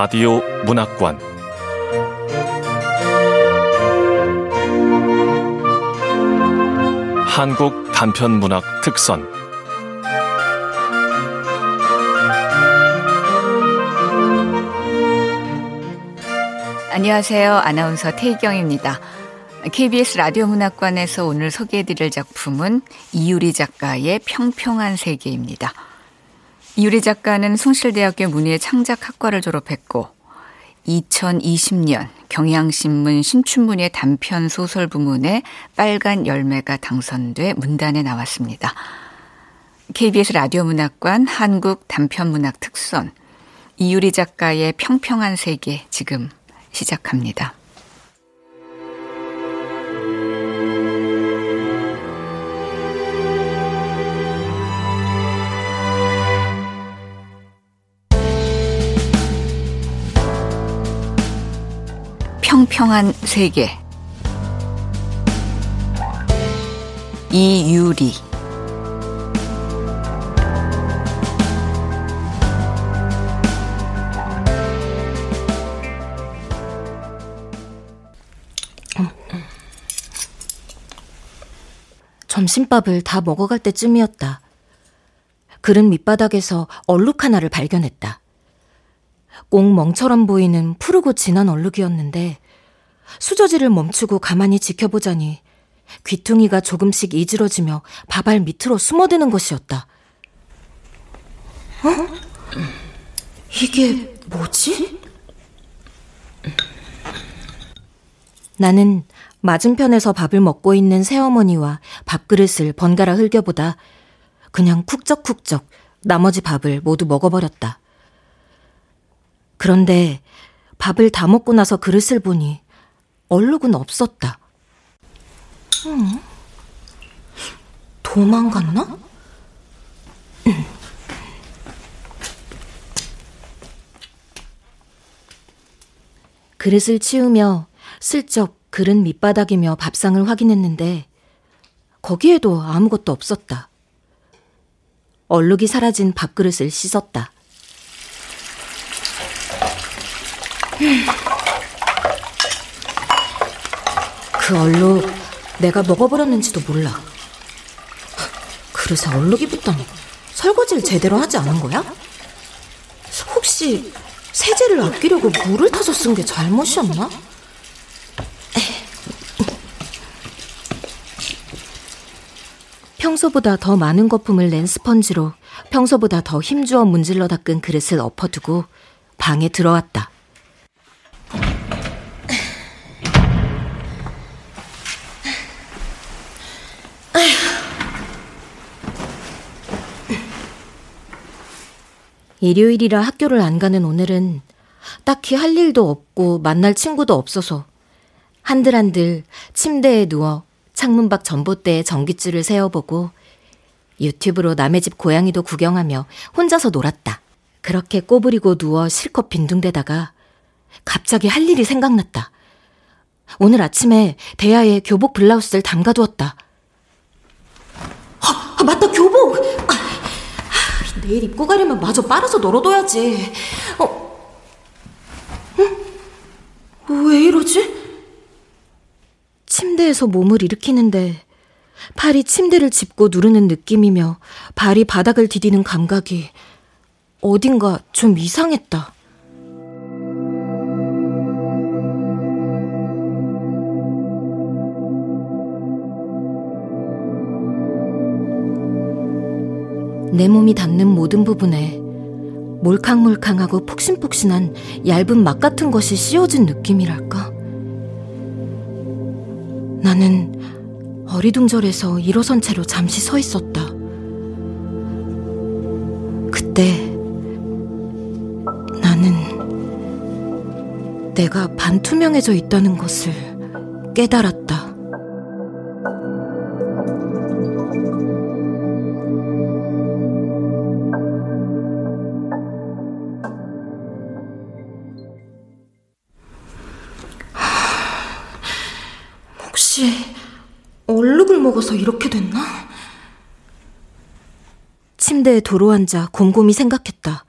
라디오 문학관 한국 단편 문학 특선 안녕하세요. 아나운서 태희경입니다. KBS 라디오 문학관에서 오늘 소개해 드릴 작품은 이유리 작가의 평평한 세계입니다. 이유리 작가는 숭실대학교 문예 창작학과를 졸업했고 2020년 경향신문 신춘문예 단편 소설 부문에 빨간 열매가 당선돼 문단에 나왔습니다. KBS 라디오 문학관 한국 단편 문학 특선 이유리 작가의 평평한 세계 지금 시작합니다. 평평한 세계 이유리 점심밥을 다 먹어갈 때쯤이었다. 그릇 밑바닥에서 얼룩 하나를 발견했다. 꼭 멍처럼 보이는 푸르고 진한 얼룩이었는데 수저지를 멈추고 가만히 지켜보자니 귀퉁이가 조금씩 이질러지며 밥알 밑으로 숨어드는 것이었다. 어? 이게 뭐지? 나는 맞은편에서 밥을 먹고 있는 새어머니와 밥그릇을 번갈아 흘겨보다 그냥 쿡적쿡적 나머지 밥을 모두 먹어버렸다. 그런데 밥을 다 먹고 나서 그릇을 보니 얼룩은 없었다. 음, 도망갔나? 그릇을 치우며 슬쩍 그릇 밑바닥이며 밥상을 확인했는데 거기에도 아무것도 없었다. 얼룩이 사라진 밥그릇을 씻었다. 그 얼룩 내가 먹어버렸는지도 몰라. 그릇에 얼룩이 붙다니 설거지를 제대로 하지 않은 거야? 혹시 세제를 아끼려고 물을 타서 쓴 게 잘못이었나? 평소보다 더 많은 거품을 낸 스펀지로 평소보다 더 힘주어 문질러 닦은 그릇을 엎어두고 방에 들어왔다. 일요일이라 학교를 안 가는 오늘은 딱히 할 일도 없고 만날 친구도 없어서 한들한들 침대에 누워 창문 밖 전봇대에 전깃줄을 세워보고 유튜브로 남의 집 고양이도 구경하며 혼자서 놀았다. 그렇게 꼬부리고 누워 실컷 빈둥대다가 갑자기 할 일이 생각났다. 오늘 아침에 대야에 교복 블라우스를 담가두었다. 아, 아 맞다 교복! 아, 아, 내일 입고 가려면 마저 빨아서 널어둬야지. 어? 응? 왜 이러지? 침대에서 몸을 일으키는데 팔이 침대를 짚고 누르는 느낌이며 발이 바닥을 디디는 감각이 어딘가 좀 이상했다. 내 몸이 닿는 모든 부분에 몰캉몰캉하고 푹신푹신한 얇은 막 같은 것이 씌워진 느낌이랄까? 나는 어리둥절해서 일어선 채로 잠시 서 있었다. 그때 나는 내가 반투명해져 있다는 것을 깨달았다. 먹어서 이렇게 됐나? 침대에 도로 앉아 곰곰이 생각했다.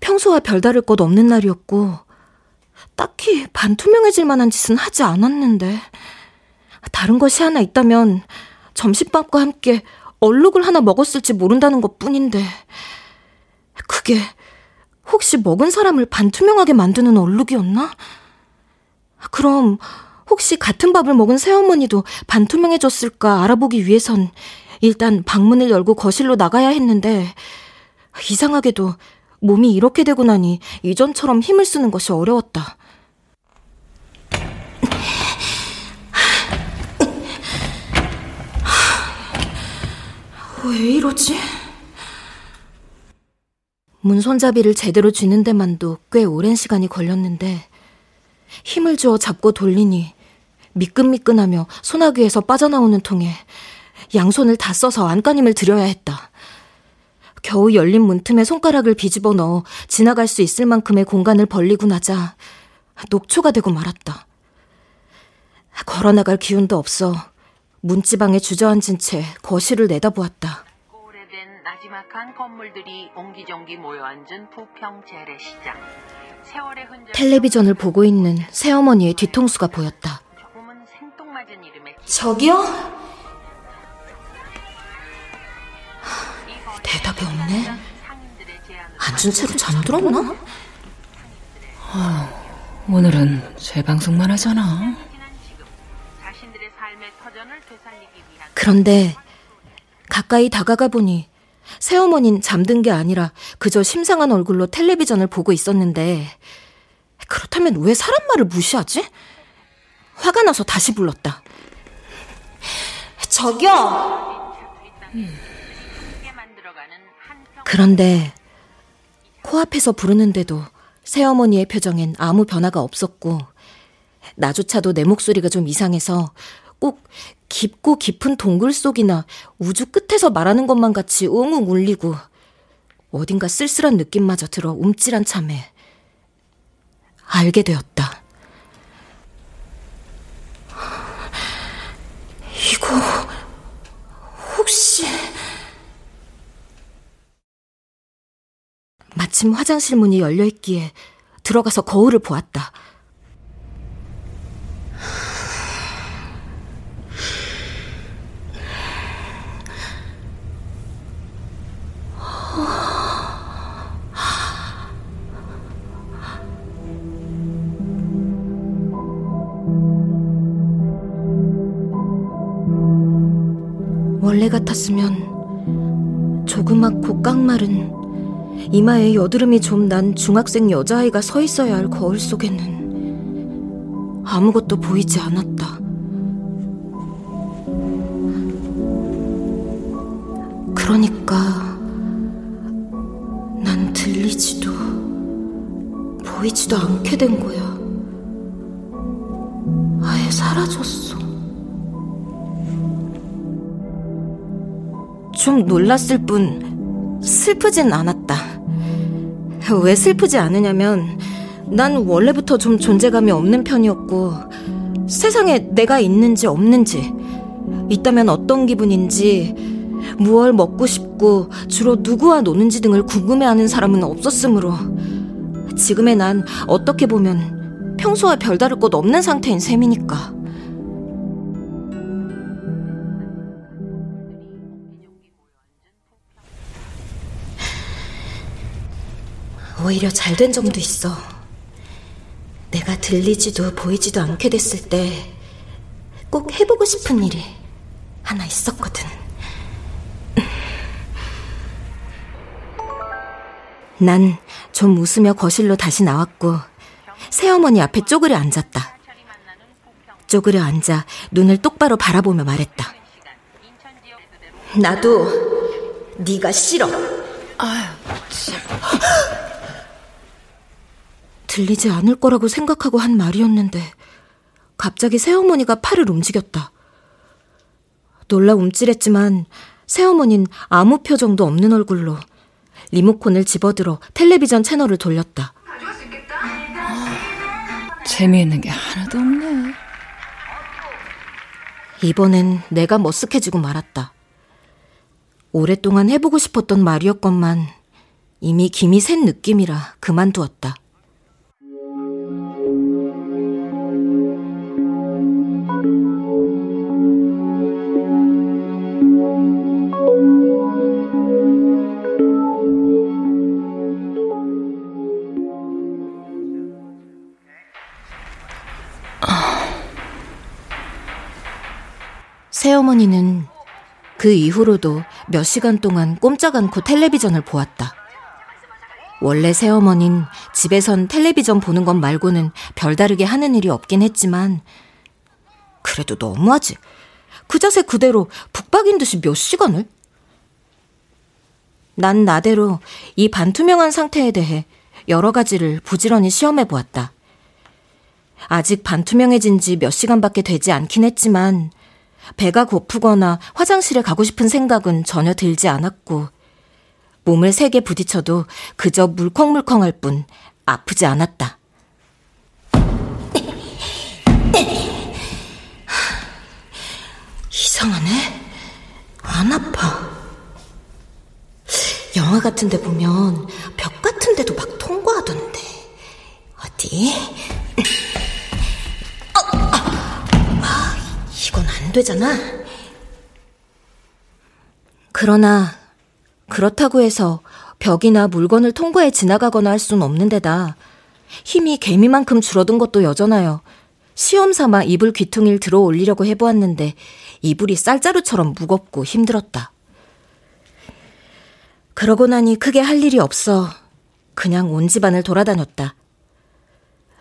평소와 별다를 것 없는 날이었고, 딱히 반투명해질 만한 짓은 하지 않았는데, 다른 것이 하나 있다면 점심밥과 함께 얼룩을 하나 먹었을지 모른다는 것 뿐인데, 그게 혹시 먹은 사람을 반투명하게 만드는 얼룩이었나? 그럼 혹시 같은 밥을 먹은 새어머니도 반투명해졌을까 알아보기 위해선 일단 방문을 열고 거실로 나가야 했는데, 이상하게도 몸이 이렇게 되고 나니 이전처럼 힘을 쓰는 것이 어려웠다. 왜 이러지? 문 손잡이를 제대로 쥐는 데만도 꽤 오랜 시간이 걸렸는데 힘을 주어 잡고 돌리니 미끈미끈하며 소나귀에서 빠져나오는 통에 양손을 다 써서 안간힘을 들여야 했다. 겨우 열린 문틈에 손가락을 비집어 넣어 지나갈 수 있을 만큼의 공간을 벌리고 나자 녹초가 되고 말았다. 걸어나갈 기운도 없어 문지방에 주저앉은 채 거실을 내다보았다. 오래된 나지막한 건물들이 옹기종기 모여앉은 부평 재래시장. 텔레비전을 보고 있는 새어머니의 뒤통수가 보였다. 생뚱맞은 이름의 저기요? 대답이 없네. 앉은 채로 잠들었나? 오늘은 재방송만 하잖아. 그런데 가까이 다가가 보니 새어머닌 잠든 게 아니라 그저 심상한 얼굴로 텔레비전을 보고 있었는데 그렇다면 왜 사람 말을 무시하지? 화가 나서 다시 불렀다. 저기요! 그런데 코앞에서 부르는데도 새어머니의 표정엔 아무 변화가 없었고 나조차도 내 목소리가 좀 이상해서 꼭 깊고 깊은 동굴 속이나 우주 끝에서 말하는 것만 같이 웅웅 울리고 어딘가 쓸쓸한 느낌마저 들어 움찔한 참에 알게 되었다. 이거 혹시 마침 화장실 문이 열려 있기에 들어가서 거울을 보았다. 원래 같았으면 조그맣고 깡마른 이마에 여드름이 좀 난 중학생 여자아이가 서 있어야 할 거울 속에는 아무것도 보이지 않았다. 그러니까 놀랐을 뿐 슬프진 않았다. 왜 슬프지 않으냐면 난 원래부터 좀 존재감이 없는 편이었고 세상에 내가 있는지 없는지 있다면 어떤 기분인지 무얼 먹고 싶고 주로 누구와 노는지 등을 궁금해하는 사람은 없었으므로 지금의 난 어떻게 보면 평소와 별다를 것 없는 상태인 셈이니까. 오히려 잘 된 점도 있어. 내가 들리지도 보이지도 않게 됐을 때 꼭 해보고 싶은 일이 하나 있었거든. 난 좀 웃으며 거실로 다시 나왔고 새어머니 앞에 쪼그려 앉았다. 쪼그려 앉아 눈을 똑바로 바라보며 말했다. 나도 네가 싫어. 들리지 않을 거라고 생각하고 한 말이었는데 갑자기 새어머니가 팔을 움직였다. 놀라 움찔했지만 새어머니는 아무 표정도 없는 얼굴로 리모컨을 집어들어 텔레비전 채널을 돌렸다. 재미있는 게 하나도 없네. 이번엔 내가 머쓱해지고 말았다. 오랫동안 해보고 싶었던 말이었건만 이미 김이 샌 느낌이라 그만두었다. 새어머니는 그 이후로도 몇 시간 동안 꼼짝 않고 텔레비전을 보았다. 원래 새어머닌 집에선 텔레비전 보는 것 말고는 별다르게 하는 일이 없긴 했지만, 그래도 너무하지. 그 자세 그대로 북박인 듯이 몇 시간을? 난 나대로 이 반투명한 상태에 대해 여러 가지를 부지런히 시험해 보았다. 아직 반투명해진 지 몇 시간밖에 되지 않긴 했지만, 배가 고프거나 화장실에 가고 싶은 생각은 전혀 들지 않았고, 몸을 세게 부딪혀도 그저 물컹물컹할 뿐 아프지 않았다. 이상하네? 안 아파. 영화 같은 데 보면 벽 같은 데도 막 통과하던데. 어디? 되잖아. 그러나 그렇다고 해서 벽이나 물건을 통과해 지나가거나 할 수는 없는데다 힘이 개미만큼 줄어든 것도 여전하여 시험 삼아 이불 귀퉁이를 들어 올리려고 해보았는데 이불이 쌀자루처럼 무겁고 힘들었다. 그러고 나니 크게 할 일이 없어 그냥 온 집안을 돌아다녔다.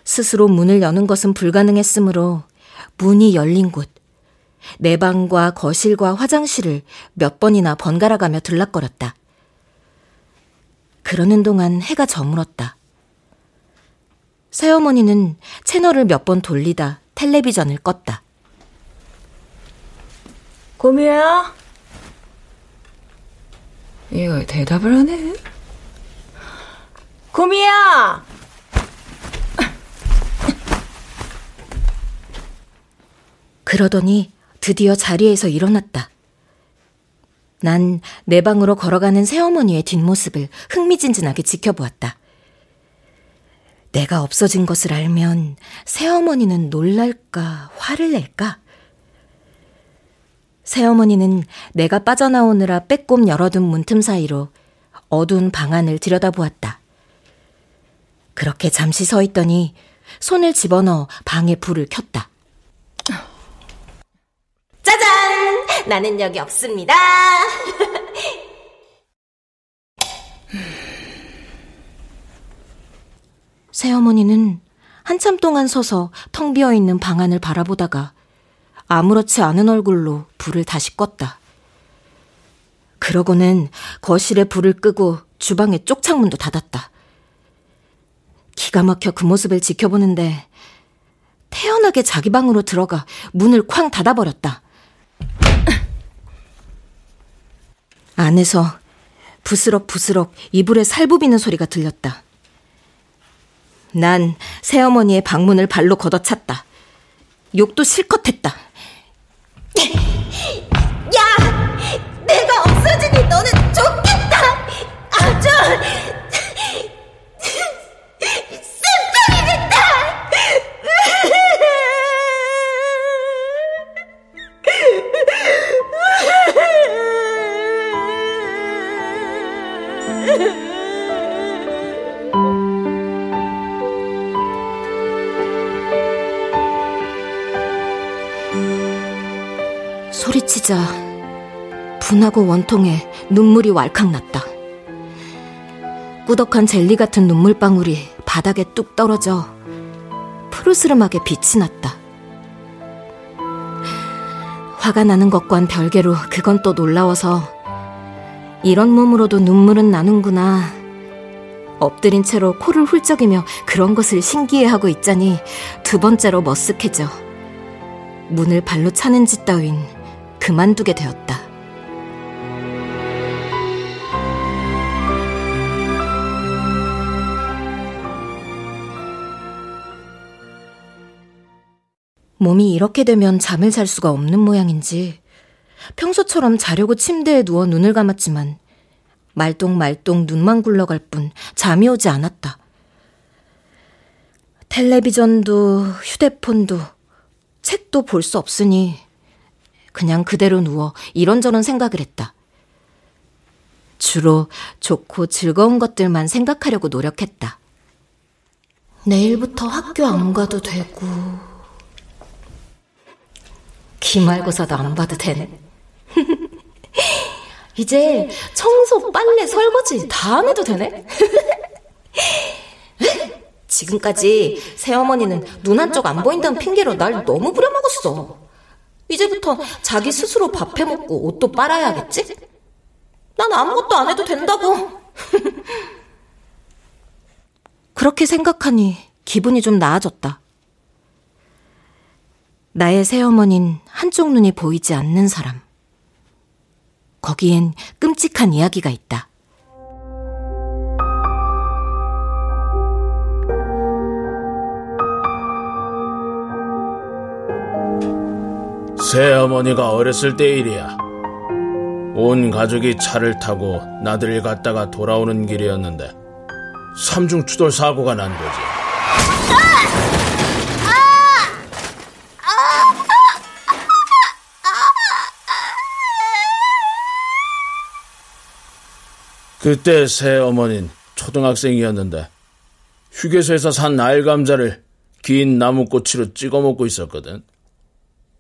스스로 문을 여는 것은 불가능했으므로 문이 열린 곳, 내 방과 거실과 화장실을 몇 번이나 번갈아 가며 들락거렸다. 그러는 동안 해가 저물었다. 새어머니는 채널을 몇 번 돌리다 텔레비전을 껐다. 고미야? 이거 대답을 하네? 고미야! 그러더니 드디어 자리에서 일어났다. 난 내 방으로 걸어가는 새어머니의 뒷모습을 흥미진진하게 지켜보았다. 내가 없어진 것을 알면 새어머니는 놀랄까, 화를 낼까? 새어머니는 내가 빠져나오느라 빼꼼 열어둔 문틈 사이로 어두운 방 안을 들여다보았다. 그렇게 잠시 서 있더니 손을 집어넣어 방에 불을 켰다. 짜잔! 나는 여기 없습니다. 새어머니는 한참 동안 서서 텅 비어 있는 방 안을 바라보다가 아무렇지 않은 얼굴로 불을 다시 껐다. 그러고는 거실에 불을 끄고 주방의 쪽창문도 닫았다. 기가 막혀 그 모습을 지켜보는데 태연하게 자기 방으로 들어가 문을 쾅 닫아버렸다. 안에서 부스럭부스럭 이불에 살부비는 소리가 들렸다. 난 새어머니의 방문을 발로 걷어찼다. 욕도 실컷 했다. 하고 원통에 눈물이 왈칵 났다. 꾸덕한 젤리 같은 눈물방울이 바닥에 뚝 떨어져 푸르스름하게 빛이 났다. 화가 나는 것과는 별개로 그건 또 놀라워서 이런 몸으로도 눈물은 나는구나. 엎드린 채로 코를 훌쩍이며 그런 것을 신기해하고 있자니 두 번째로 머쓱해져. 문을 발로 차는 짓 따윈 그만두게 되었다. 몸이 이렇게 되면 잠을 잘 수가 없는 모양인지 평소처럼 자려고 침대에 누워 눈을 감았지만 말똥말똥 눈만 굴러갈 뿐 잠이 오지 않았다. 텔레비전도 휴대폰도 책도 볼 수 없으니 그냥 그대로 누워 이런저런 생각을 했다. 주로 좋고 즐거운 것들만 생각하려고 노력했다. 내일부터 학교 안 가도 되고, 기말고사도 안 봐도 되네. 이제 청소, 빨래, 설거지 다 안 해도 되네? 지금까지 새어머니는 눈 한쪽 안 보인다는 핑계로 날 너무 부려먹었어. 이제부터 자기 스스로 밥 해먹고 옷도 빨아야겠지? 난 아무것도 안 해도 된다고. 그렇게 생각하니 기분이 좀 나아졌다. 나의 새어머닌 한쪽 눈이 보이지 않는 사람. 거기엔 끔찍한 이야기가 있다. 새어머니가 어렸을 때 일이야. 온 가족이 차를 타고 나들이 갔다가 돌아오는 길이었는데 삼중 추돌 사고가 난 거지. 그때 새 어머니는 초등학생이었는데 휴게소에서 산 알 감자를 긴 나무꼬치로 찍어 먹고 있었거든.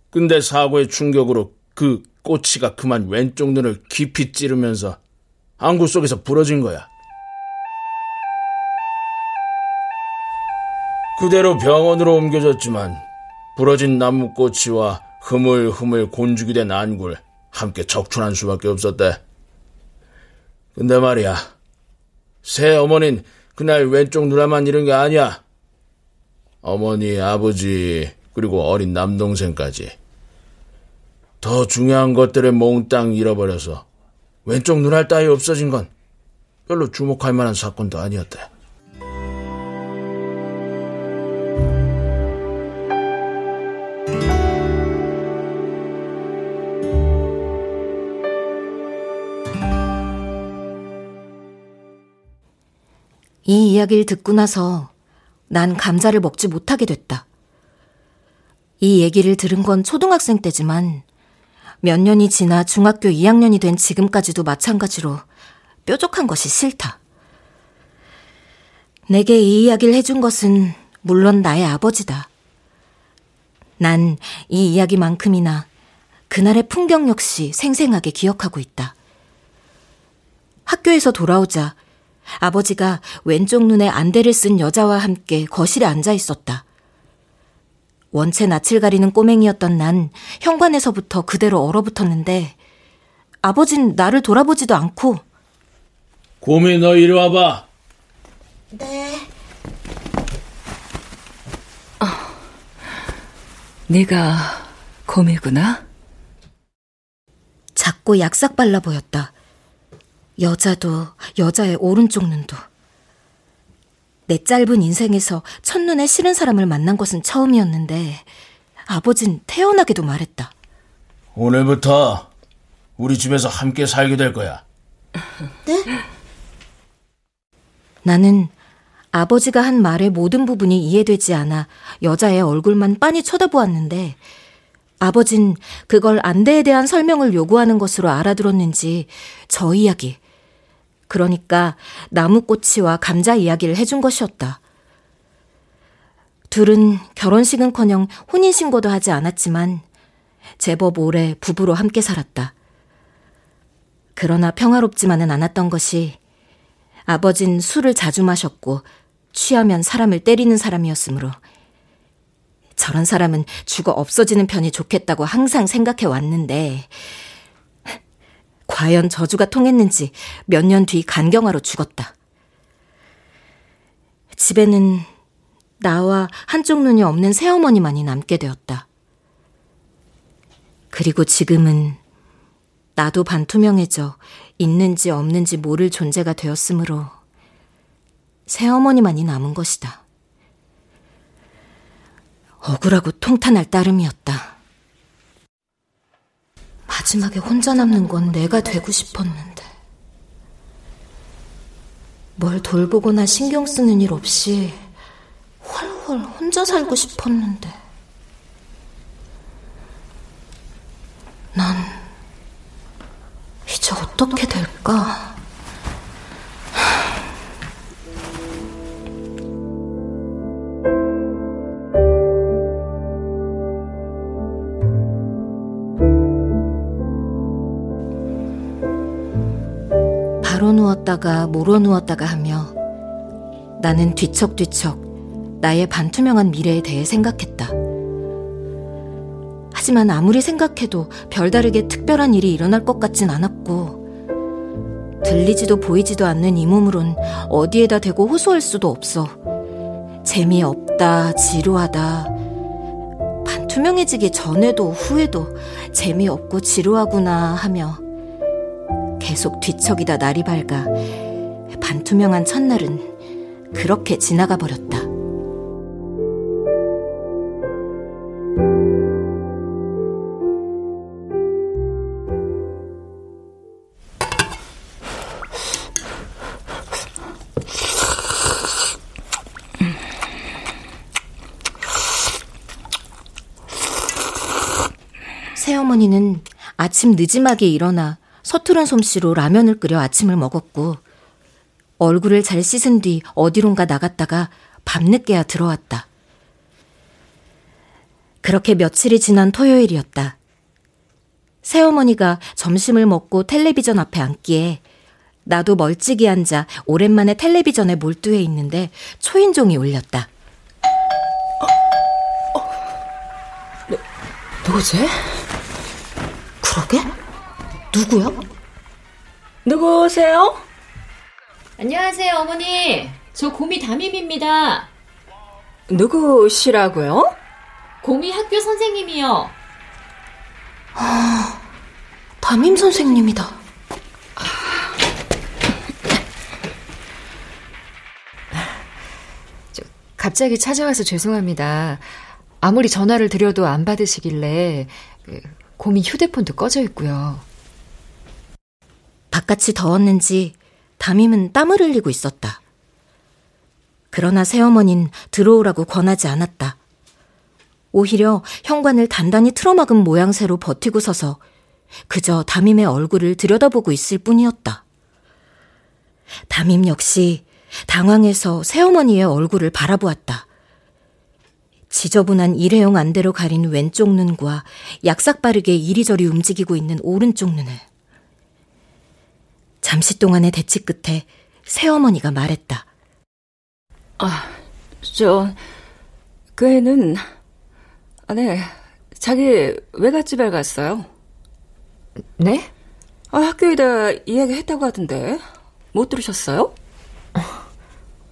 근데 사고의 충격으로 그 꼬치가 그만 왼쪽 눈을 깊이 찌르면서 안구 속에서 부러진 거야. 그대로 병원으로 옮겨졌지만 부러진 나무꼬치와 흐물흐물 곤죽이 된 안구를 함께 적출한 수밖에 없었대. 근데 말이야, 새 어머닌 그날 왼쪽 눈알만 잃은 게 아니야. 어머니, 아버지, 그리고 어린 남동생까지. 더 중요한 것들을 몽땅 잃어버려서 왼쪽 눈알 따위 없어진 건 별로 주목할 만한 사건도 아니었대. 이 이야기를 듣고 나서 난 감자를 먹지 못하게 됐다. 이 얘기를 들은 건 초등학생 때지만 몇 년이 지나 중학교 2학년이 된 지금까지도 마찬가지로 뾰족한 것이 싫다. 내게 이 이야기를 해준 것은 물론 나의 아버지다. 난 이 이야기만큼이나 그날의 풍경 역시 생생하게 기억하고 있다. 학교에서 돌아오자 아버지가 왼쪽 눈에 안대를 쓴 여자와 함께 거실에 앉아 있었다. 원체 낯을 가리는 꼬맹이였던 난 현관에서부터 그대로 얼어붙었는데 아버진 나를 돌아보지도 않고 고미 너 이리 와봐. 네. 어, 네가 고미구나? 작고 약삭 발라 보였다. 여자도 여자의 오른쪽 눈도. 내 짧은 인생에서 첫눈에 싫은 사람을 만난 것은 처음이었는데 아버진 태어나게도 말했다. 오늘부터 우리 집에서 함께 살게 될 거야. 네? 나는 아버지가 한 말의 모든 부분이 이해되지 않아 여자의 얼굴만 빤히 쳐다보았는데 아버진 그걸 안대에 대한 설명을 요구하는 것으로 알아들었는지 저 이야기, 그러니까 나무꼬치와 감자 이야기를 해준 것이었다. 둘은 결혼식은 커녕 혼인신고도 하지 않았지만 제법 오래 부부로 함께 살았다. 그러나 평화롭지만은 않았던 것이 아버진 술을 자주 마셨고 취하면 사람을 때리는 사람이었으므로 저런 사람은 죽어 없어지는 편이 좋겠다고 항상 생각해 왔는데 과연 저주가 통했는지 몇 년 뒤 간경화로 죽었다. 집에는 나와 한쪽 눈이 없는 새어머니만이 남게 되었다. 그리고 지금은 나도 반투명해져 있는지 없는지 모를 존재가 되었으므로 새어머니만이 남은 것이다. 억울하고 통탄할 따름이었다. 마지막에 혼자 남는 건 내가 되고 싶었는데. 뭘 돌보거나 신경 쓰는 일 없이 훨훨 혼자 살고 싶었는데. 난 이제 어떻게 될까? 누웠다가 모로 누웠다가 하며 나는 뒤척뒤척 나의 반투명한 미래에 대해 생각했다. 하지만 아무리 생각해도 별다르게 특별한 일이 일어날 것 같진 않았고, 들리지도 보이지도 않는 이 몸으론 어디에다 대고 호소할 수도 없어. 재미없다, 지루하다. 반투명해지기 전에도 후에도 재미없고 지루하구나 하며 계속 뒤척이다 날이 밝아 반투명한 첫날은 그렇게 지나가 버렸다. 새어머니는 아침 늦지막에 일어나 서투른 솜씨로 라면을 끓여 아침을 먹었고 얼굴을 잘 씻은 뒤 어디론가 나갔다가 밤늦게야 들어왔다. 그렇게 며칠이 지난 토요일이었다. 새어머니가 점심을 먹고 텔레비전 앞에 앉기에 나도 멀찍이 앉아 오랜만에 텔레비전에 몰두해 있는데 초인종이 울렸다. 누구지? 그러게? 누구야? 누구세요? 안녕하세요, 어머니. 저 고미 담임입니다. 누구시라고요? 고미 학교 선생님이요. 담임 선생님이다. 갑자기 찾아와서 죄송합니다. 아무리 전화를 드려도 안 받으시길래 그, 곰이 휴대폰도 꺼져 있고요. 바깥이 더웠는지 담임은 땀을 흘리고 있었다. 그러나 새어머닌 들어오라고 권하지 않았다. 오히려 현관을 단단히 틀어막은 모양새로 버티고 서서 그저 담임의 얼굴을 들여다보고 있을 뿐이었다. 담임 역시 당황해서 새어머니의 얼굴을 바라보았다. 지저분한 일회용 안대로 가린 왼쪽 눈과 약삭 빠르게 이리저리 움직이고 있는 오른쪽 눈을. 잠시 동안의 대치 끝에 새어머니가 말했다. 아, 저, 그 애는, 아, 네, 자기 외갓집에 갔어요. 네? 아, 학교에다 이야기 했다고 하던데. 못 들으셨어요?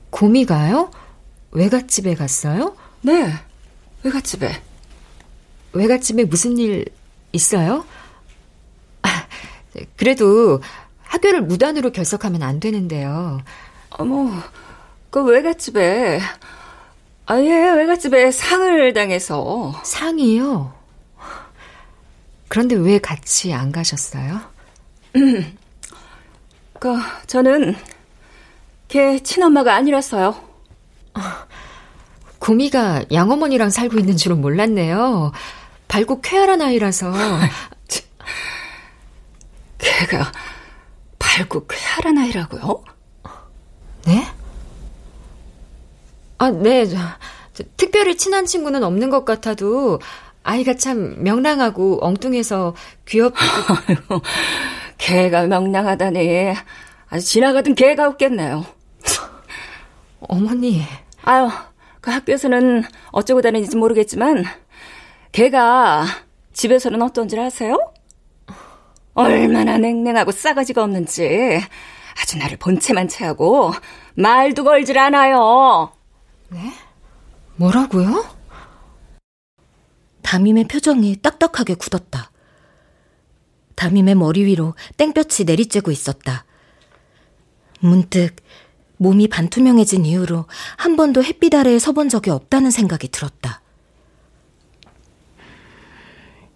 곰이가요? 외갓집에 갔어요? 네, 외갓집에. 외갓집에 무슨 일 있어요? 아, 그래도 학교를 무단으로 결석하면 안 되는데요. 어머, 그 외갓집에, 아예 외갓집에 상을 당해서. 상이요? 그런데 왜 같이 안 가셨어요? 그, 저는, 걔 친엄마가 아니라서요. 구미가 양어머니랑 살고 있는 줄은 몰랐네요. 밝고 쾌활한 아이라서. 걔가 밝고 쾌활한 아이라고요? 네? 아, 네. 저, 저, 특별히 친한 친구는 없는 것 같아도 아이가 참 명랑하고 엉뚱해서 귀엽고. 개가 명랑하다니. 아주 지나가던 개가 없겠네요. 어머니. 아유, 그 학교에서는 어쩌고 다니는지 모르겠지만, 걔가 집에서는 어떤지 아세요? 얼마나 냉랭하고 싸가지가 없는지 아주 나를 본체만 채하고 말도 걸질 않아요. 네? 뭐라고요? 담임의 표정이 딱딱하게 굳었다. 담임의 머리 위로 땡볕이 내리쬐고 있었다. 문득 몸이 반투명해진 이후로 한 번도 햇빛 아래에 서본 적이 없다는 생각이 들었다.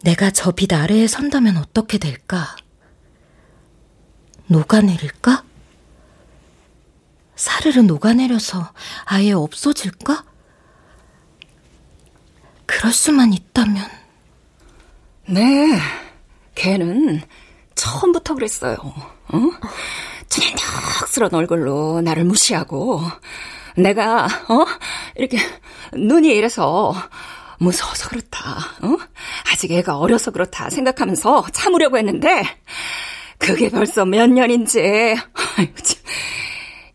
내가 저 빛 아래에 선다면 어떻게 될까? 녹아내릴까? 사르르 녹아내려서 아예 없어질까? 그럴 수만 있다면. 네, 걔는 처음부터 그랬어요. 어? 진덕스러운 얼굴로 나를 무시하고 내가 어 이렇게 눈이 이래서 무서워서 그렇다. 어? 아직 애가 어려서 그렇다 생각하면서 참으려고 했는데 그게 벌써 몇 년인지 아이고 참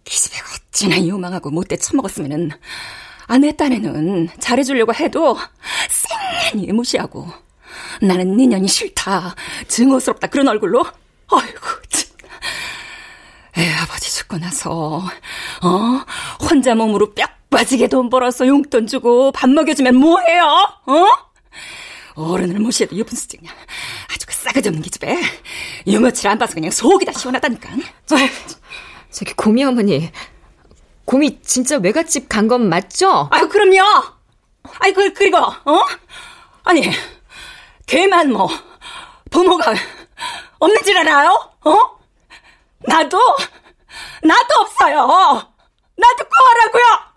기집애 어찌나 유망하고 못돼 처먹었으면은 아내 딴에는 잘해주려고 해도 쌩히 무시하고 나는 네 년이 싫다 증오스럽다 그런 얼굴로 아이고 참. 애 아버지 죽고 나서 어 혼자 몸으로 뼈 빠지게 돈 벌어서 용돈 주고 밥 먹여주면 뭐해요? 어? 어른을 무시해도 유분수 그냥 아주 그 싸가지 없는 기집애 유머칠 안 봐서 그냥 속이 다 시원하다니까 저, 저기 고미 어머니, 고미 진짜 외갓집 간 건 맞죠? 아유 그럼요 아이 그 그리고 어? 아니 걔만 뭐 부모가 없는 줄 알아요? 어? 나도 나도 없어요 나도 구하라고요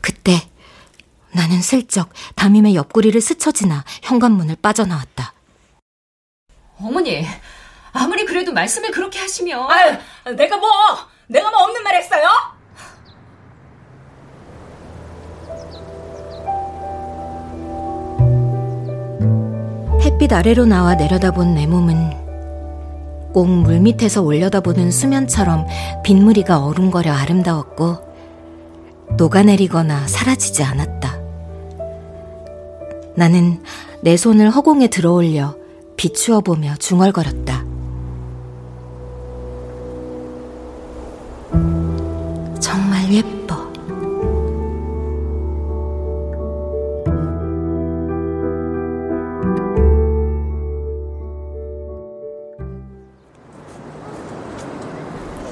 그때 나는 슬쩍 담임의 옆구리를 스쳐 지나 현관문을 빠져나왔다. 어머니, 아무리 그래도 말씀을 그렇게 하시면. 아유 내가 뭐 내가 뭐 없는 말 했어요? 햇빛 아래로 나와 내려다본 내 몸은 꼭 물밑에서 올려다보는 수면처럼 빗무리가 어rum거려 아름다웠고 녹아내리거나 사라지지 않았다. 나는 내 손을 허공에 들어올려 비추어 보며 중얼거렸다. 정말 예뻐.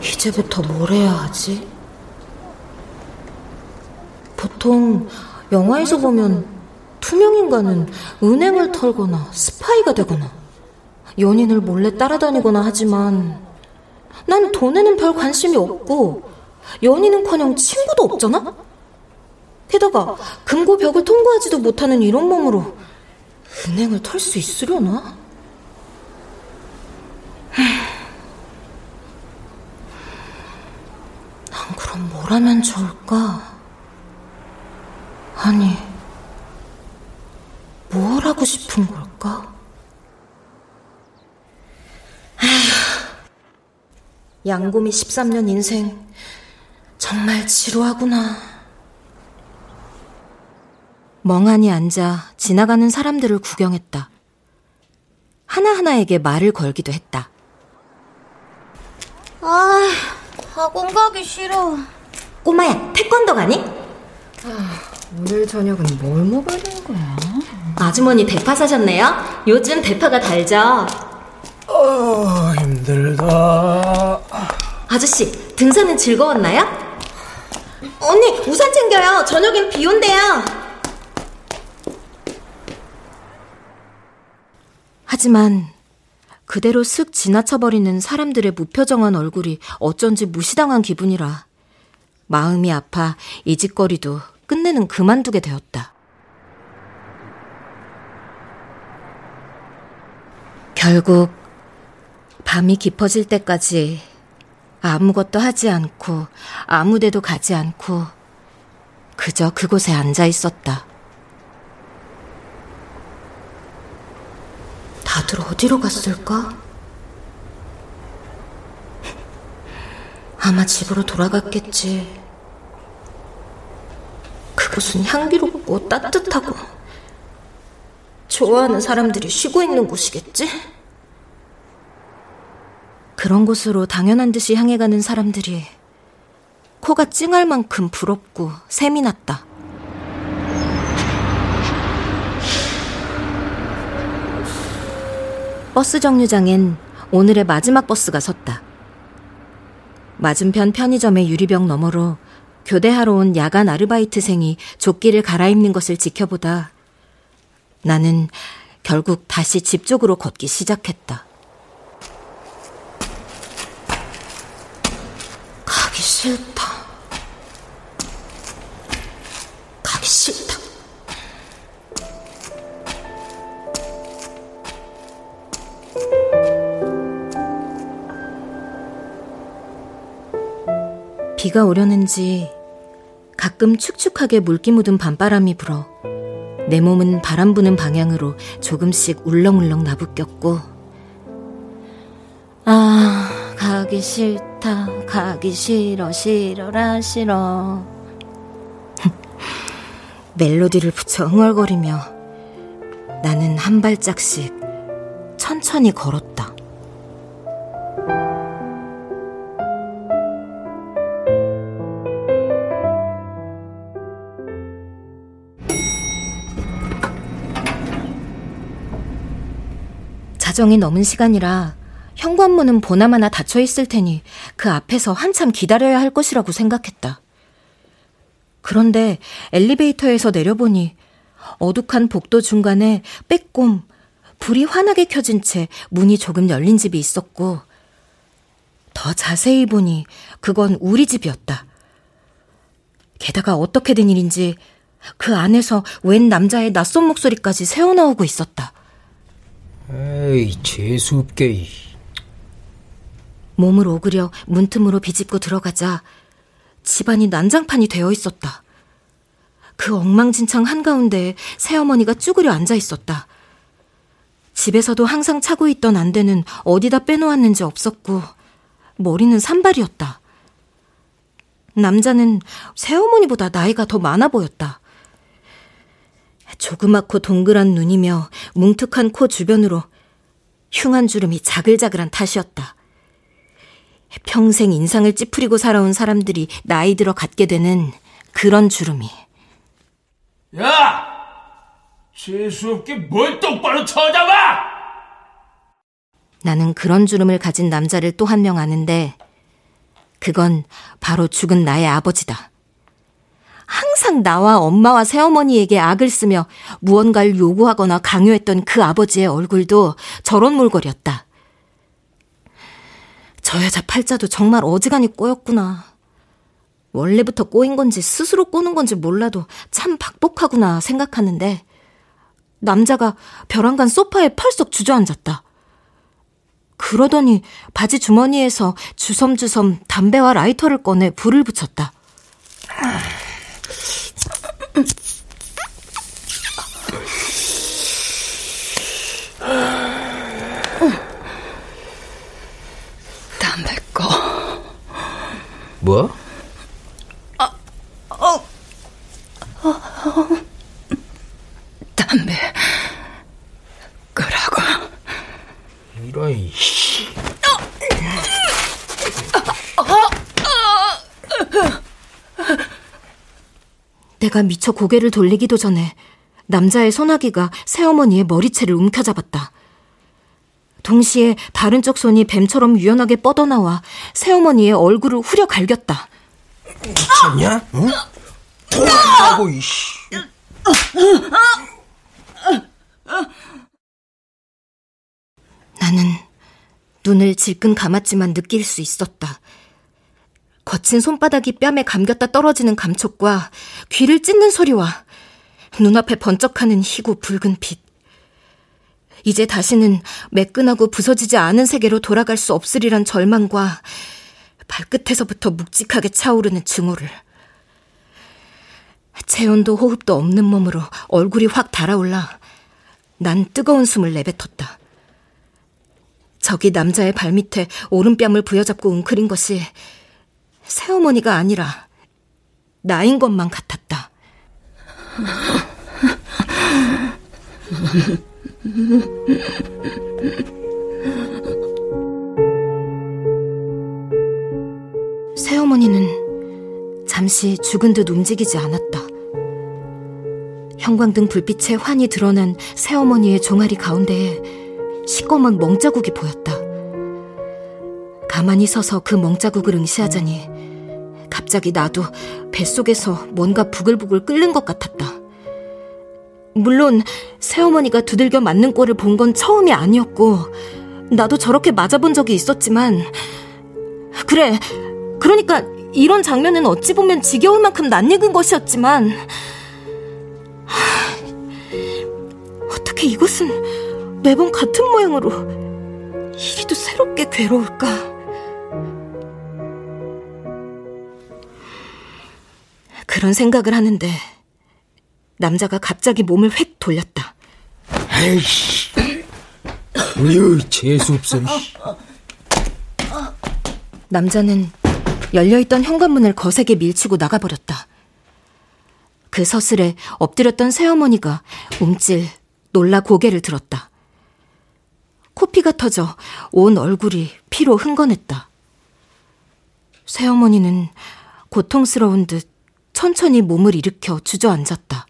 이제부터 뭘 해야 하지? 보통 영화에서 보면 투명 인간은 은행을 털거나 스파이가 되거나 연인을 몰래 따라다니거나 하지만 난 돈에는 별 관심이 없고 연인은커녕 친구도 없잖아? 게다가 금고 벽을 통과하지도 못하는 이런 몸으로 은행을 털 수 있으려나? 난 그럼 뭘 하면 좋을까? 아니, 뭘 하고 아휴, 양곰이 13년 인생, 정말 지루하구나. 멍하니 앉아 지나가는 사람들을 구경했다. 하나하나에게 말을 걸기도 했다. 아, 학원 가기 싫어. 꼬마야, 태권도 가니? 오늘 저녁은 뭘 먹어야 되는 거야? 아주머니 대파 사셨네요? 요즘 대파가 달죠? 아, 힘들다. 아저씨, 등산은 즐거웠나요? 언니, 우산 챙겨요. 저녁엔 비 온대요. 하지만 그대로 슥 지나쳐버리는 사람들의 무표정한 얼굴이 어쩐지 무시당한 기분이라 마음이 아파 이 짓거리도 끝내는 그만두게 되었다. 결국 밤이 깊어질 때까지 아무것도 하지 않고 아무데도 가지 않고 그저 그곳에 앉아 있었다. 다들 어디로 갔을까? 아마 집으로 돌아갔겠지. 그곳은 향기롭고 따뜻하고 좋아하는 사람들이 쉬고 있는 곳이겠지? 그런 곳으로 당연한 듯이 향해 가는 사람들이 코가 찡할 만큼 부럽고 샘이 났다. 버스 정류장엔 오늘의 마지막 버스가 섰다. 맞은편 편의점의 유리병 너머로 교대하러 온 야간 아르바이트생이 조끼를 갈아입는 것을 지켜보다 나는 결국 다시 집 쪽으로 걷기 시작했다. 싫다. 가기 싫다. 비가 오려는지 가끔 축축하게 물기 묻은 밤바람이 불어 내 몸은 바람 부는 방향으로 조금씩 울렁울렁 나부꼈고 아 가기 싫다 가기 싫어 싫어라 싫어 멜로디를 붙여 흥얼거리며 나는 한 발짝씩 천천히 걸었다. 자정이 넘은 시간이라 현관문은 보나마나 닫혀 있을 테니 그 앞에서 한참 기다려야 할 것이라고 생각했다. 그런데 엘리베이터에서 내려보니 어둑한 복도 중간에 빼꼼 불이 환하게 켜진 채 문이 조금 열린 집이 있었고 더 자세히 보니 그건 우리 집이었다. 게다가 어떻게 된 일인지 그 안에서 웬 남자의 낯선 목소리까지 새어나오고 있었다. 에이, 재수없게. 몸을 오그려 문틈으로 비집고 들어가자 집안이 난장판이 되어 있었다. 그 엉망진창 한가운데 새어머니가 쭈그려 앉아 있었다. 집에서도 항상 차고 있던 안대는 어디다 빼놓았는지 없었고, 머리는 산발이었다. 남자는 새어머니보다 나이가 더 많아 보였다. 조그맣고 동그란 눈이며 뭉툭한 코 주변으로 흉한 주름이 자글자글한 탓이었다. 평생 인상을 찌푸리고 살아온 사람들이 나이 들어 갖게 되는 그런 주름이. 야! 재수없게 뭘 똑바로 쳐다봐! 나는 그런 주름을 가진 남자를 또 한 명 아는데, 그건 바로 죽은 나의 아버지다. 항상 나와 엄마와 새어머니에게 악을 쓰며 무언가를 요구하거나 강요했던 그 아버지의 얼굴도 저런 몰골이었다. 저 여자 팔자도 정말 어지간히 꼬였구나. 원래부터 꼬인 건지 스스로 꼬는 건지 몰라도 참 박복하구나 생각하는데 남자가 벼랑간 소파에 펄썩 주저앉았다. 그러더니 바지 주머니에서 주섬주섬 담배와 라이터를 꺼내 불을 붙였다. 담배 꺼. 뭐? 아, 어, 어, 어. 담배 끄라고. 이런, 내가 미처 고개를 돌리기도 전에 남자의 소나기가 새어머니의 머리채를 움켜잡았다. 동시에 다른 쪽 손이 뱀처럼 유연하게 뻗어나와 새어머니의 얼굴을 후려 갈겼다. 미쳤냐? 응? 하고 이씨. 나는 눈을 질끈 감았지만 느낄 수 있었다. 거친 손바닥이 뺨에 감겼다 떨어지는 감촉과 귀를 찢는 소리와 눈앞에 번쩍하는 희고 붉은 빛. 이제 다시는 매끈하고 부서지지 않은 세계로 돌아갈 수 없으리란 절망과 발끝에서부터 묵직하게 차오르는 증오를. 체온도 호흡도 없는 몸으로 얼굴이 확 달아올라 난 뜨거운 숨을 내뱉었다. 저기 남자의 발밑에 오른뺨을 부여잡고 웅크린 것이 새어머니가 아니라 나인 것만 같았다. 새어머니는 잠시 죽은 듯 움직이지 않았다. 형광등 불빛에 환히 드러난 새어머니의 종아리 가운데에 시꺼먼 멍자국이 보였다. 가만히 서서 그 멍자국을 응시하자니 갑자기 나도 뱃속에서 뭔가 부글부글 끓는 것 같았다. 물론 새어머니가 두들겨 맞는 꼴을 본 건 처음이 아니었고 나도 저렇게 맞아본 적이 있었지만 그래 그러니까 이런 장면은 어찌 보면 지겨울 만큼 낯익은 것이었지만 어떻게 이것은 매번 같은 모양으로 이리도 새롭게 괴로울까? 그런 생각을 하는데 남자가 갑자기 몸을 획 돌렸다. 에이씨, 재수 없어. 남자는 열려있던 현관문을 거세게 밀치고 나가버렸다. 그 서슬에 엎드렸던 새어머니가 움찔 놀라 고개를 들었다. 코피가 터져 온 얼굴이 피로 흥건했다. 새어머니는 고통스러운 듯 천천히 몸을 일으켜 주저앉았다.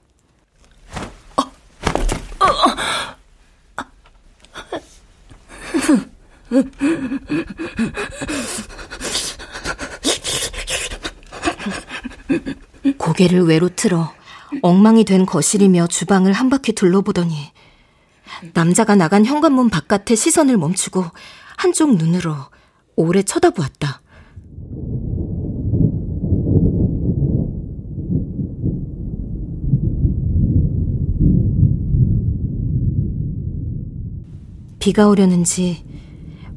고개를 외로 틀어 엉망이 된 거실이며 주방을 한 바퀴 둘러보더니 남자가 나간 현관문 바깥에 시선을 멈추고 한쪽 눈으로 오래 쳐다보았다. 비가 오려는지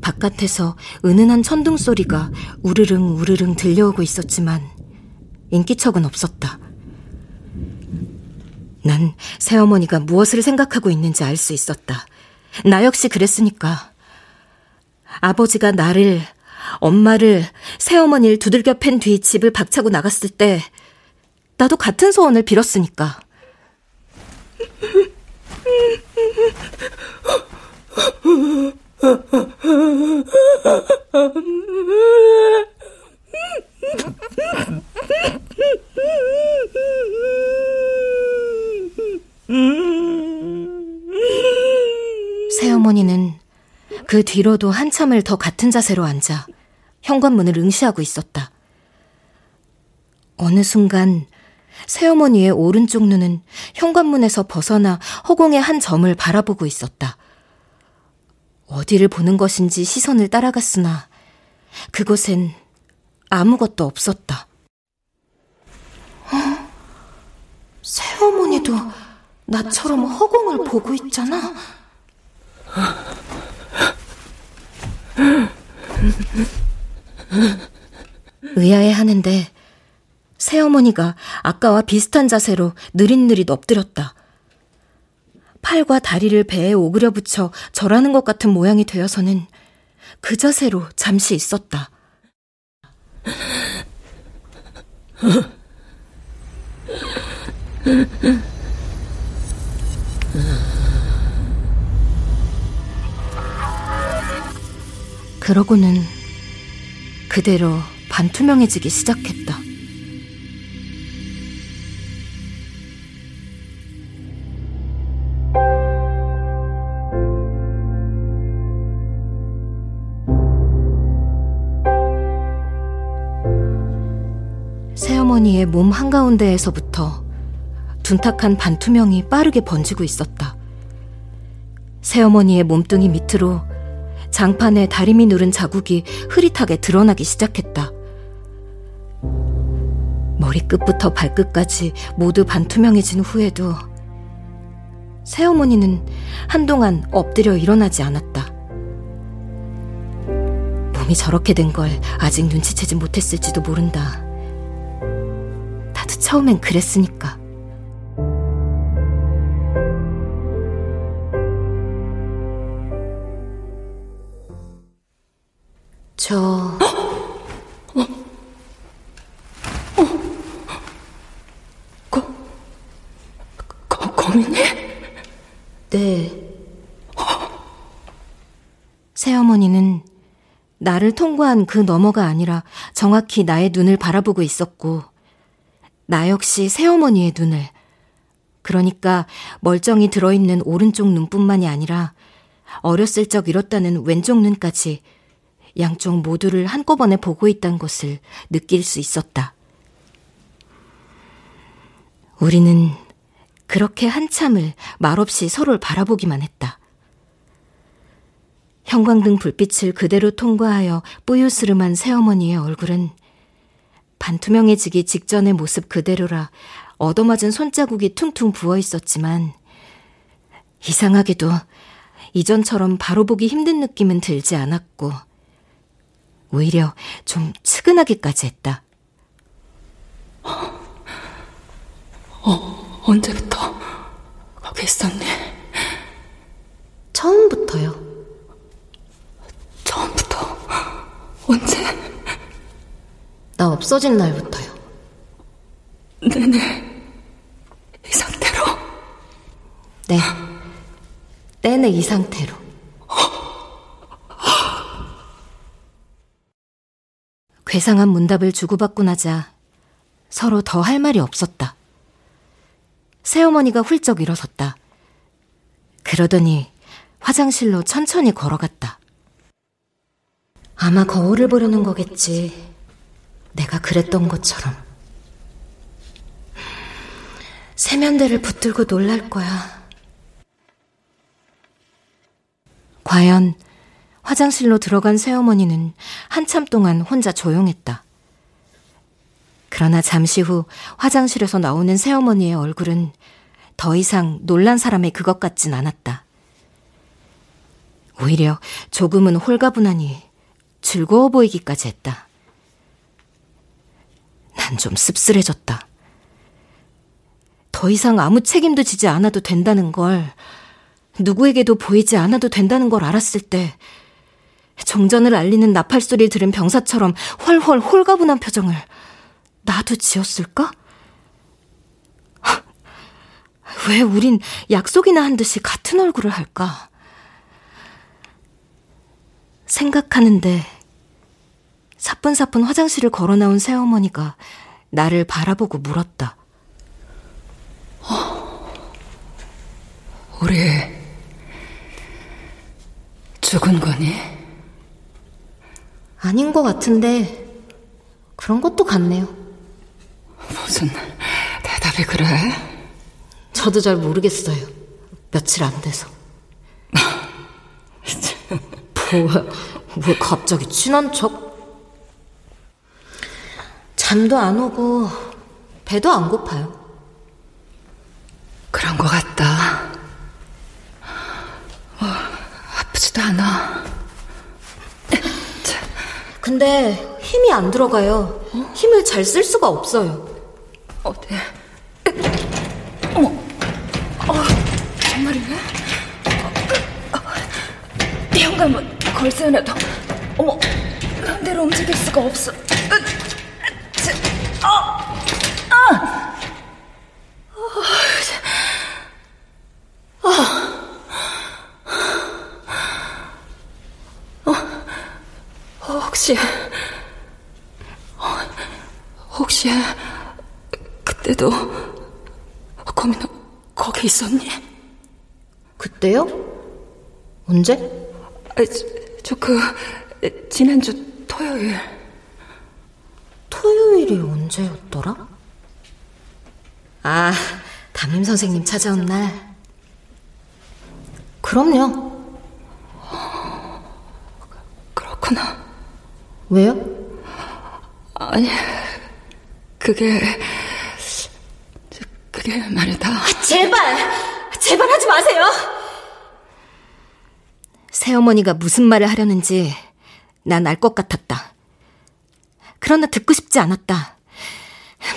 바깥에서 은은한 천둥 소리가 우르릉 우르릉 들려오고 있었지만 인기척은 없었다. 난 새어머니가 무엇을 생각하고 있는지 알 수 있었다. 나 역시 그랬으니까. 아버지가 나를, 엄마를, 새어머니를 두들겨 팬 뒤 집을 박차고 나갔을 때, 나도 같은 소원을 빌었으니까. 새어머니는 그 뒤로도 한참을 더 같은 자세로 앉아 현관문을 응시하고 있었다. 어느 순간 새어머니의 오른쪽 눈은 현관문에서 벗어나 허공의 한 점을 바라보고 있었다. 어디를 보는 것인지 시선을 따라갔으나 그곳엔 아무것도 없었다. 어? 새어머니도 나처럼 허공을 보고 있잖아. 의아해 하는데 새어머니가 아까와 비슷한 자세로 느릿느릿 엎드렸다. 팔과 다리를 배에 오그려 붙여 절하는 것 같은 모양이 되어서는 그 자세로 잠시 있었다. 그러고는 그대로 반투명해지기 시작했다. 새어머니의 몸 한가운데에서부터 둔탁한 반투명이 빠르게 번지고 있었다. 새어머니의 몸뚱이 밑으로 장판에 다리미 누른 자국이 흐릿하게 드러나기 시작했다. 머리끝부터 발끝까지 모두 반투명해진 후에도 새어머니는 한동안 엎드려 일어나지 않았다. 몸이 저렇게 된 걸 아직 눈치채지 못했을지도 모른다. 처음엔 그랬으니까. 저... 어? 어? 거, 거, 거민이? 네. 새어머니는 나를 통과한 그 너머가 아니라 정확히 나의 눈을 바라보고 있었고, 나 역시 새어머니의 눈을, 그러니까 멀쩡히 들어있는 오른쪽 눈뿐만이 아니라 어렸을 적 잃었다는 왼쪽 눈까지 양쪽 모두를 한꺼번에 보고 있다는 것을 느낄 수 있었다. 우리는 그렇게 한참을 말없이 서로를 바라보기만 했다. 형광등 불빛을 그대로 통과하여 뿌유스름한 새어머니의 얼굴은 반투명해지기 직전의 모습 그대로라 얻어맞은 손자국이 퉁퉁 부어 있었지만 이상하게도 이전처럼 바로 보기 힘든 느낌은 들지 않았고 오히려 좀 측은하기까지 했다. 어, 언제부터 거기 있었니? 처음부터요. 처음부터? 언제? 나 없어진 날부터요. 네네. 이 상태로? 네. 내내 이 상태로. 괴상한 문답을 주고받고 나자 서로 더 할 말이 없었다. 새어머니가 훌쩍 일어섰다. 그러더니 화장실로 천천히 걸어갔다. 아마 거울을 보려는 거겠지. 내가 그랬던 것처럼. 세면대를 붙들고 놀랄 거야. 과연 화장실로 들어간 새어머니는 한참 동안 혼자 조용했다. 그러나 잠시 후 화장실에서 나오는 새어머니의 얼굴은 더 이상 놀란 사람의 그것 같진 않았다. 오히려 조금은 홀가분하니 즐거워 보이기까지 했다. 난 좀 씁쓸해졌다. 더 이상 아무 책임도 지지 않아도 된다는 걸, 누구에게도 보이지 않아도 된다는 걸 알았을 때, 정전을 알리는 나팔 소리를 들은 병사처럼 훨훨 홀가분한 표정을 나도 지었을까? 왜 우린 약속이나 한 듯이 같은 얼굴을 할까? 생각하는데 사뿐사뿐 화장실을 걸어 나온 새어머니가 나를 바라보고 물었다. 어, 우리 죽은 거니? 아닌 것 같은데 그런 것도 같네요. 무슨 대답이 그래? 저도 잘 모르겠어요. 며칠 안 돼서. 뭐야, 왜 갑자기 친한 척? 잠도 안 오고 배도 안 고파요. 그런 것 같다. 어, 아프지도 않아. 근데 힘이 안 들어가요. 힘을 잘 쓸 수가 없어요. 어디? 어머, 어, 정말이네? 현관문 걸쇠해놔도 어머, 마음대로 움직일 수가 없어. 어, 아! 어, 혹시 혹시 그때도 너 거기 있었니? 그때요? 언제? 저그 지난주 토요일. 토요일이 언제였더라? 아, 담임 선생님 찾아온 날. 그럼요. 그렇구나. 왜요? 아니, 그게 그게 말이다. 제발, 제발 하지 마세요. 새어머니가 무슨 말을 하려는지 난 알 것 같았다. 그러나 듣고 싶지 않았다.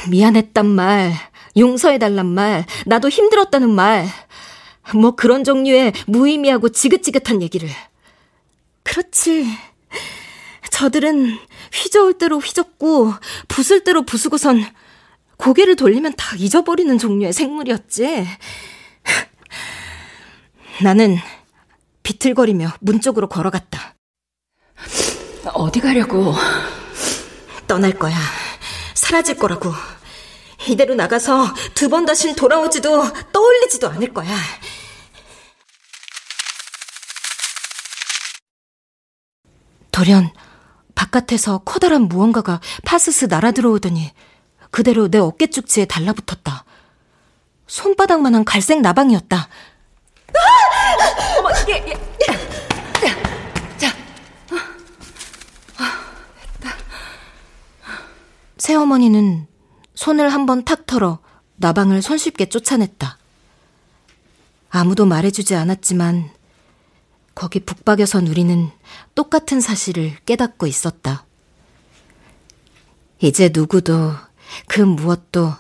미안했단 말, 용서해달란 말, 나도 힘들었다는 말, 뭐 그런 종류의 무의미하고 지긋지긋한 얘기를. 그렇지. 저들은 휘저을 대로 휘젓고 부술 대로 부수고선 고개를 돌리면 다 잊어버리는 종류의 생물이었지. 나는 비틀거리며 문 쪽으로 걸어갔다. 어디 가려고? 떠날 거야. 사라질 거라고. 이대로 나가서 두 번 다신 돌아오지도 떠올리지도 않을 거야. 돌연 바깥에서 커다란 무언가가 파스스 날아들어오더니 그대로 내 어깨 쪽지에 달라붙었다. 손바닥만한 갈색 나방이었다. 아! 어머, 예, 예. 자, 자. 어. 어, 됐다. 새어머니는 손을 한번 탁 털어 나방을 손쉽게 쫓아냈다. 아무도 말해주지 않았지만 거기 북박여선 우리는 똑같은 사실을 깨닫고 있었다. 이제 누구도 그 무엇도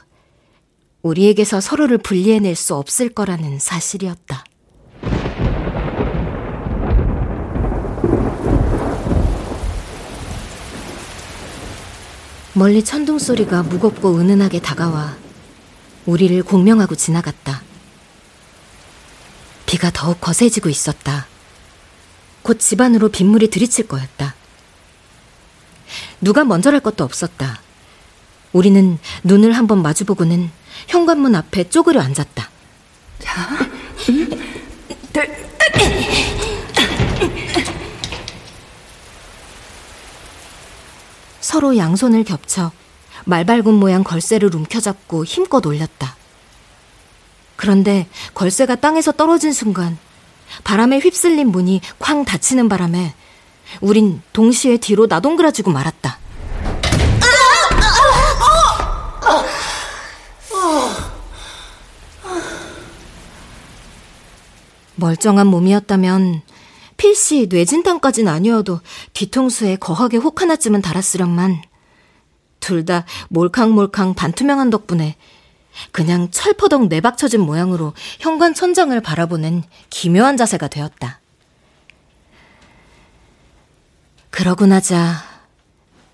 우리에게서 서로를 분리해낼 수 없을 거라는 사실이었다. 멀리 천둥 소리가 무겁고 은은하게 다가와 우리를 공명하고 지나갔다. 비가 더욱 거세지고 있었다. 곧 집안으로 빗물이 들이칠 거였다. 누가 먼저랄 것도 없었다. 우리는 눈을 한번 마주보고는 현관문 앞에 쪼그려 앉았다. 자, 서로 양손을 겹쳐 말발굽 모양 걸쇠를 움켜잡고 힘껏 올렸다. 그런데 걸쇠가 땅에서 떨어진 순간 바람에 휩쓸린 문이 쾅 닫히는 바람에 우린 동시에 뒤로 나동그라지고 말았다. 멀쩡한 몸이었다면 필시 뇌진탕까진 아니어도 뒤통수에 거하게 혹 하나쯤은 달았으련만 둘 다 몰캉몰캉 반투명한 덕분에 그냥 철퍼덕 내박쳐진 모양으로 현관 천장을 바라보는 기묘한 자세가 되었다. 그러고 나자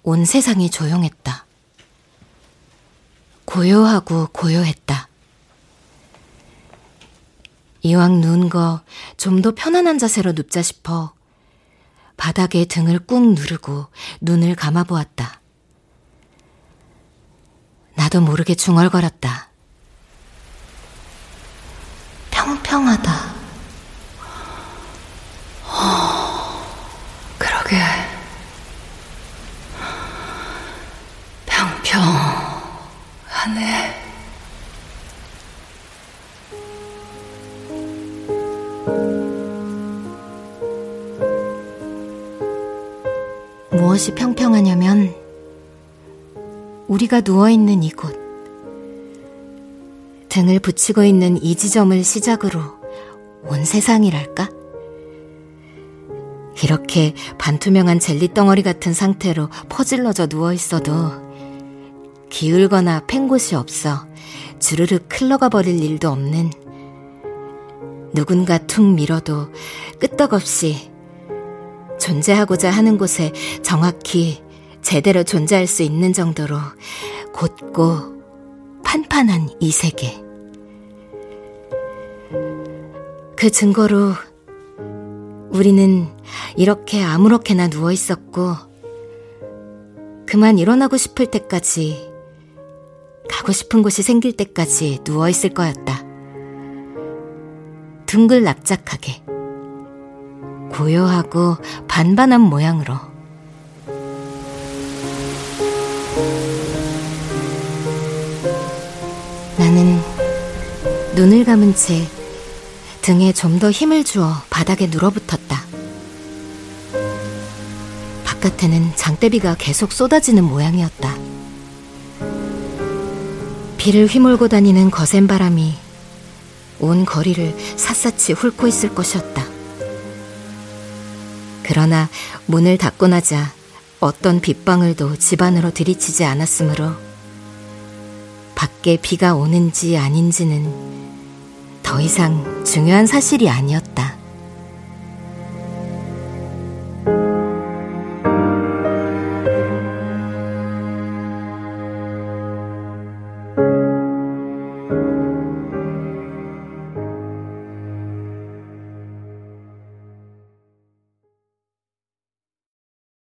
온 세상이 조용했다. 고요하고 고요했다. 이왕 누운 거 좀 더 편안한 자세로 눕자 싶어 바닥에 등을 꾹 누르고 눈을 감아보았다. 나도 모르게 중얼거렸다. 평평하다. 그러게. 평평하네. 무엇이 평평하냐면 우리가 누워있는 이곳 등을 붙이고 있는 이 지점을 시작으로 온 세상이랄까? 이렇게 반투명한 젤리 덩어리 같은 상태로 퍼질러져 누워 있어도 기울거나 팬 곳이 없어 주르륵 흘러가 버릴 일도 없는 누군가 툭 밀어도 끄떡없이 존재하고자 하는 곳에 정확히 제대로 존재할 수 있는 정도로 곧고 판판한 이 세계. 그 증거로 우리는 이렇게 아무렇게나 누워 있었고, 그만 일어나고 싶을 때까지, 가고 싶은 곳이 생길 때까지 누워 있을 거였다. 둥글 납작하게. 고요하고 반반한 모양으로. 나는 눈을 감은 채 등에 좀 더 힘을 주어 바닥에 눌어붙었다. 바깥에는 장대비가 계속 쏟아지는 모양이었다. 비를 휘몰고 다니는 거센 바람이 온 거리를 샅샅이 훑고 있을 것이었다. 그러나 문을 닫고 나자 어떤 빗방울도 집 안으로 들이치지 않았으므로 밖에 비가 오는지 아닌지는 더 이상 중요한 사실이 아니었다.